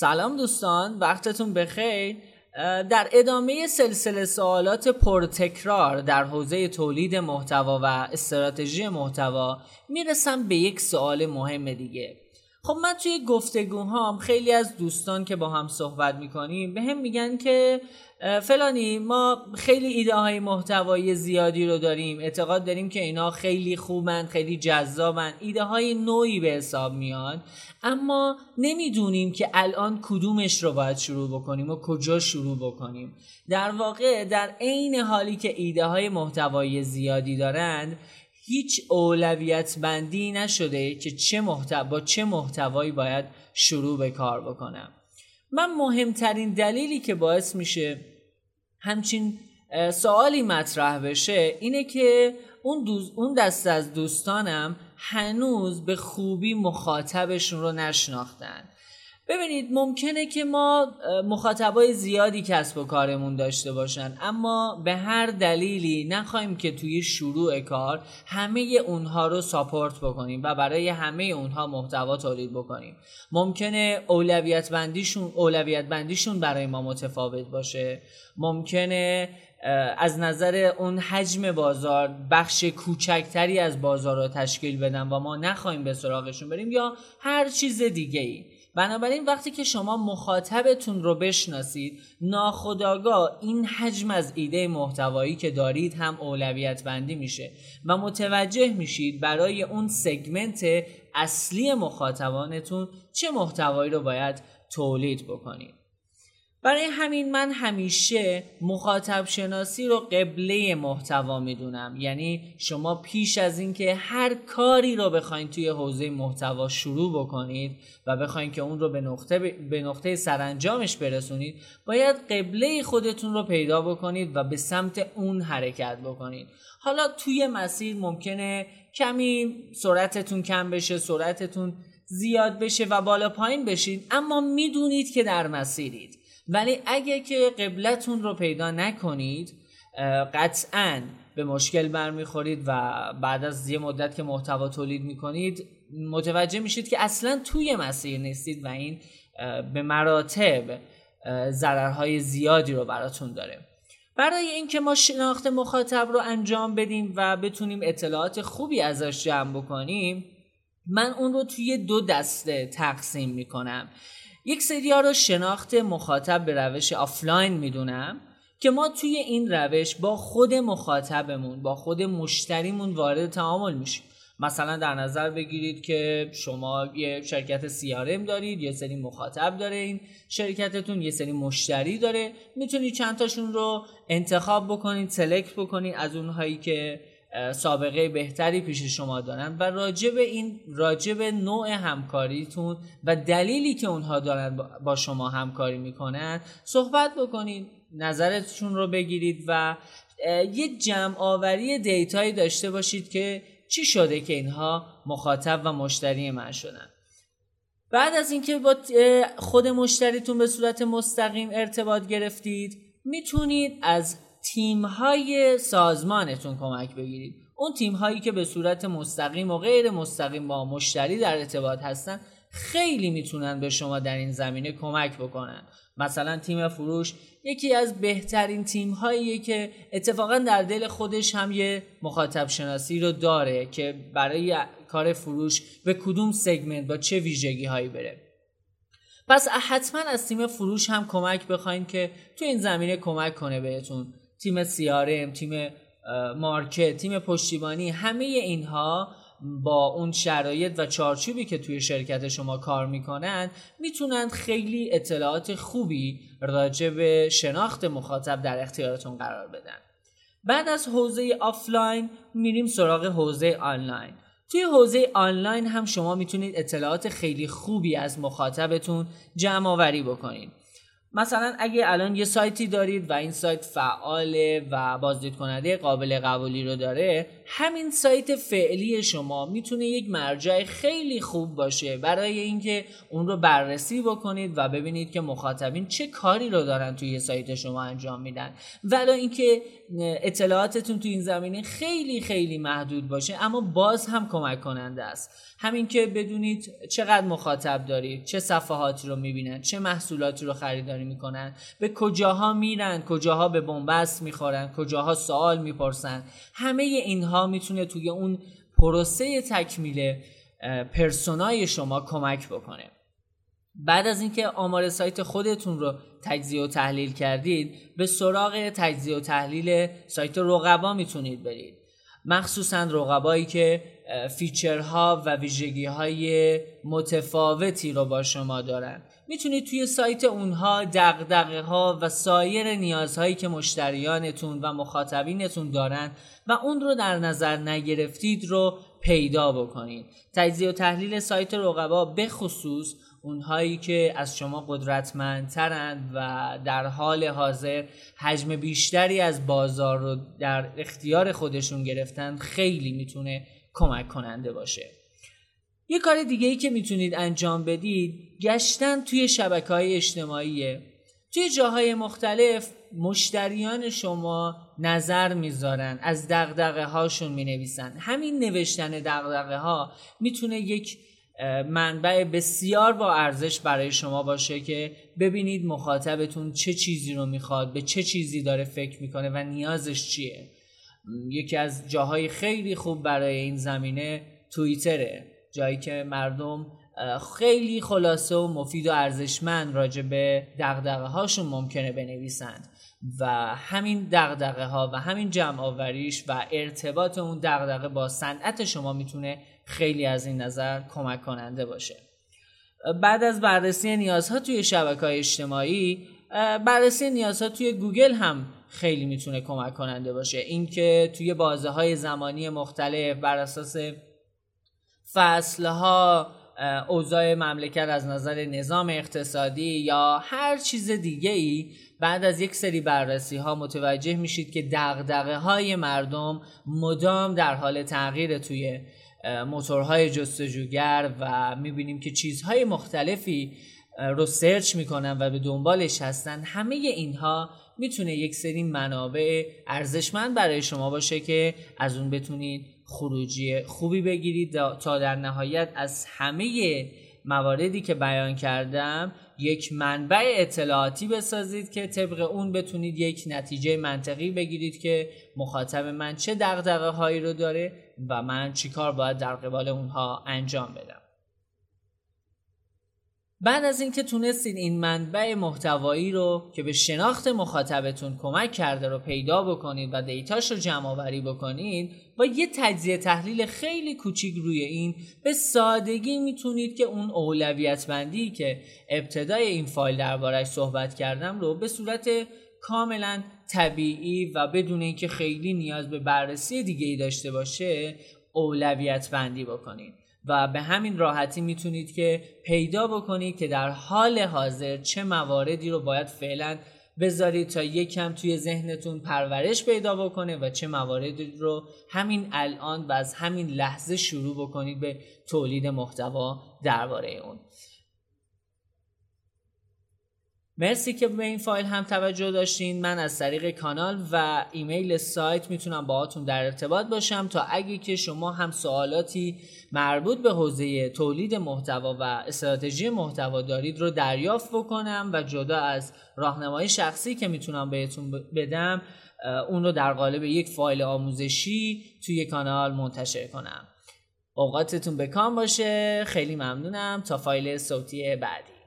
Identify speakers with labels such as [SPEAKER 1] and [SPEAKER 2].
[SPEAKER 1] سلام دوستان وقتتون بخیر. در ادامه سلسله سوالات پرتکرار در حوزه تولید محتوا و استراتژی محتوا می‌رسم به یک سوال مهم دیگه. خب من توی گفتگوهام خیلی از دوستان که با هم صحبت می‌کنیم به هم میگن که فلانی ما خیلی ایده های محتوایی زیادی رو داریم اعتقاد داریم که اینا خیلی خوبن خیلی جذابن ایده های نوعی به حساب میان اما نمی‌دونیم که الان کدومش رو باید شروع بکنیم و کجا شروع بکنیم. در واقع در عین حالی که ایده های محتوایی زیادی دارند هیچ اولویت بندی نشده که چه محتوا با چه محتوایی باید شروع به کار بکنم. من مهمترین دلیلی که باعث میشه همچین سوالی مطرح بشه اینه که اون, دوز، اون دست از دوستانم هنوز به خوبی مخاطبشون رو نشناختن. ببینید ممکنه که ما مخاطبای زیادی کسب و کارمون داشته باشن اما به هر دلیلی نخواهیم که توی شروع کار همه اونها رو ساپورت بکنیم و برای همه اونها محتوا تولید بکنیم. ممکنه اولویت بندیشون اولویت بندیشون برای ما متفاوت باشه. ممکنه از نظر اون حجم بازار بخش کوچکتری از بازار رو تشکیل بدن و ما نخواهیم به سراغشون بریم یا هر چیز دیگه ای بنابراین وقتی که شما مخاطبتون رو بشناسید ناخداگاه این حجم از ایده محتوایی که دارید هم اولویت بندی میشه و متوجه میشید برای اون سگمنت اصلی مخاطبانتون چه محتوایی رو باید تولید بکنید. برای همین من همیشه مخاطب شناسی رو قبله محتوا می‌دونم. یعنی شما پیش از اینکه هر کاری رو بخواید توی حوزه محتوا شروع بکنید و بخواید که اون رو به نقطه به نقطه سرانجامش برسونید باید قبله خودتون رو پیدا بکنید و به سمت اون حرکت بکنید. حالا توی مسیر ممکنه کمی سرعتتون کم بشه سرعتتون زیاد بشه و بالا پایین بشید اما می‌دونید که در مسیرید. ولی اگه که قبلتون رو پیدا نکنید قطعا به مشکل برمیخورید و بعد از یه مدت که محتوا تولید می‌کنید متوجه میشید که اصلا توی مسیر نیستید و این به مراتب ضررهای زیادی رو براتون داره. برای اینکه ما شناخت مخاطب رو انجام بدیم و بتونیم اطلاعات خوبی ازش جمع بکنیم من اون رو توی دو دسته تقسیم می‌کنم. یک سری رو شناخت مخاطب به روش آفلاین می‌دونم که ما توی این روش با خود مخاطبمون با خود مشتریمون وارد تعامل میشیم. مثلا در نظر بگیرید که شما یه شرکت سیارم دارید یه سری مخاطب داره این شرکتتون یه سری مشتری داره. می‌تونید چند تاشون رو انتخاب بکنید سلکت بکنید از اونهایی که سابقه بهتری پیش شما دارن و راجب این راجب نوع همکاریتون و دلیلی که اونها دارن با شما همکاری می‌کنن صحبت بکنید نظرتون رو بگیرید و یه جمع آوری دیتایی داشته باشید که چی شده که اینها مخاطب و مشتری من شدن. بعد از اینکه با خود مشتریتون به صورت مستقیم ارتباط گرفتید می‌تونید از تیم های سازمانتون کمک بگیرید. اون تیم هایی که به صورت مستقیم و غیر مستقیم با مشتری در ارتباط هستن خیلی می‌تونن به شما در این زمینه کمک بکنن. مثلا تیم فروش یکی از بهترین تیم هاییه که اتفاقا در دل خودش هم یه مخاطب شناسی رو داره که برای کار فروش به کدوم سگمنت با چه ویژگی هایی بره. پس حتما از تیم فروش هم کمک بخواین که تو این زمینه کمک کنه بهتون. تیم سیارم تیم مارکت تیم پشتیبانی همه اینها با اون شرایط و چارچوبی که توی شرکت شما کار می‌کنن می‌تونن خیلی اطلاعات خوبی راجع به شناخت مخاطب در اختیارتون قرار بدن. بعد از حوزه آفلاین میریم سراغ حوزه آنلاین. توی حوزه آنلاین هم شما می‌تونید اطلاعات خیلی خوبی از مخاطبتون جمع آوری بکنید. مثلا اگه الان یه سایتی دارید و این سایت فعاله و بازدید کننده قابل قبولی رو داره همین سایت فعلی شما می‌تونه یک مرجع خیلی خوب باشه برای اینکه اون رو بررسی بکنید و ببینید که مخاطبین چه کاری رو دارن توی سایت شما انجام میدن. ولی اینکه اطلاعاتتون تو این زمینه خیلی خیلی محدود باشه اما باز هم کمک کننده است. همین که بدونید چقدر مخاطب دارید چه صفحاتی رو می‌بینن چه محصولاتی رو خریداری می‌کنن به کجاها میرن کجاها به بنبست می‌خورن کجاها سوال می‌پرسن. همه اینها می‌تونه توی اون پروسه تکمیل پرسونای شما کمک بکنه. بعد از اینکه آمار سایت خودتون رو تجزیه و تحلیل کردید به سراغ تجزیه و تحلیل سایت رقبا می‌تونید برید. مخصوصا رقبایی که فیچرها و ویژگی های متفاوتی رو با شما دارن. می‌تونید توی سایت اونها دقدقه ها و سایر نیازهایی که مشتریانتون و مخاطبینتون دارن و اون رو در نظر نگرفتید رو پیدا بکنید. تجزیه و تحلیل سایت رقبا به خصوص اونهایی که از شما قدرتمندترند و در حال حاضر حجم بیشتری از بازار رو در اختیار خودشون گرفتن خیلی می‌تونه کمک کننده باشه. یه کار دیگه ای که می‌تونید انجام بدید گشتن توی شبکه های اجتماعیه. توی جاهای مختلف مشتریان شما نظر می‌ذارن از دقدقه هاشون می‌نویسن. همین نوشتن دقدقه ها می‌تونه یک منبع بسیار با ارزش برای شما باشه که ببینید مخاطبتون چه چیزی رو می‌خواد به چه چیزی داره فکر می‌کنه و نیازش چیه. یکی از جاهای خیلی خوب برای این زمینه توییتره جایی که مردم خیلی خلاصه و مفید و ارزشمند راجع به دقدقه هاشون ممکنه بنویسند و همین دقدقه ها و همین جمع آوریش و ارتباط اون دقدقه با صنعت شما می‌تونه خیلی از این نظر کمک کننده باشه. بعد از بررسی نیازها توی شبکه های اجتماعی بررسی نیازها توی گوگل هم خیلی می‌تونه کمک کننده باشه. اینکه توی بازه های زمانی مختلف بر اساس فصلها اوضاع مملکت از نظر نظام اقتصادی یا هر چیز دیگه ای بعد از یک سری بررسی ها متوجه میشید که دغدغه های مردم مدام در حال تغییر توی موتورهای جستجوگر و می‌بینیم که چیزهای مختلفی رو سرچ می‌کنن و به دنبالش هستن. همه اینها می‌تونه یک سری منابع ارزشمند برای شما باشه که از اون بتونید خروجی خوبی بگیرید. تا در نهایت از همه مواردی که بیان کردم یک منبع اطلاعاتی بسازید که طبق اون بتونید یک نتیجه منطقی بگیرید که مخاطب من چه دقدقه هایی رو داره و من چیکار باید در قبال اونها انجام بدم. بعد از اینکه تونستید این منبع محتوایی رو که به شناخت مخاطبتون کمک کرده رو پیدا بکنید و دیتاش رو جمع آوری بکنید با یه تجزیه تحلیل خیلی کوچیک روی این به سادگی می‌تونید که اون اولویت بندی که ابتدای این فایل دربارش صحبت کردم رو به صورت کاملا طبیعی و بدون اینکه خیلی نیاز به بررسی دیگه ای داشته باشه اولویت بندی بکنید. و به همین راحتی می‌تونید که پیدا بکنید که در حال حاضر چه مواردی رو باید فعلا بذارید تا یکم توی ذهنتون پرورش پیدا بکنه و چه مواردی رو همین الان و از همین لحظه شروع بکنید به تولید محتوا درباره اون. مرسی که به این فایل هم توجه داشتین. من از طریق کانال و ایمیل سایت می‌تونم باهاتون در ارتباط باشم تا اگه که شما هم سوالاتی مربوط به حوزه تولید محتوا و استراتژی محتوا دارید رو دریافت بکنم و جدا از راهنمای شخصی که می‌تونم بهتون بدم اون رو در قالب یک فایل آموزشی توی کانال منتشر کنم. اوقاتتون بکام باشه. خیلی ممنونم. تا فایل صوتی بعدی.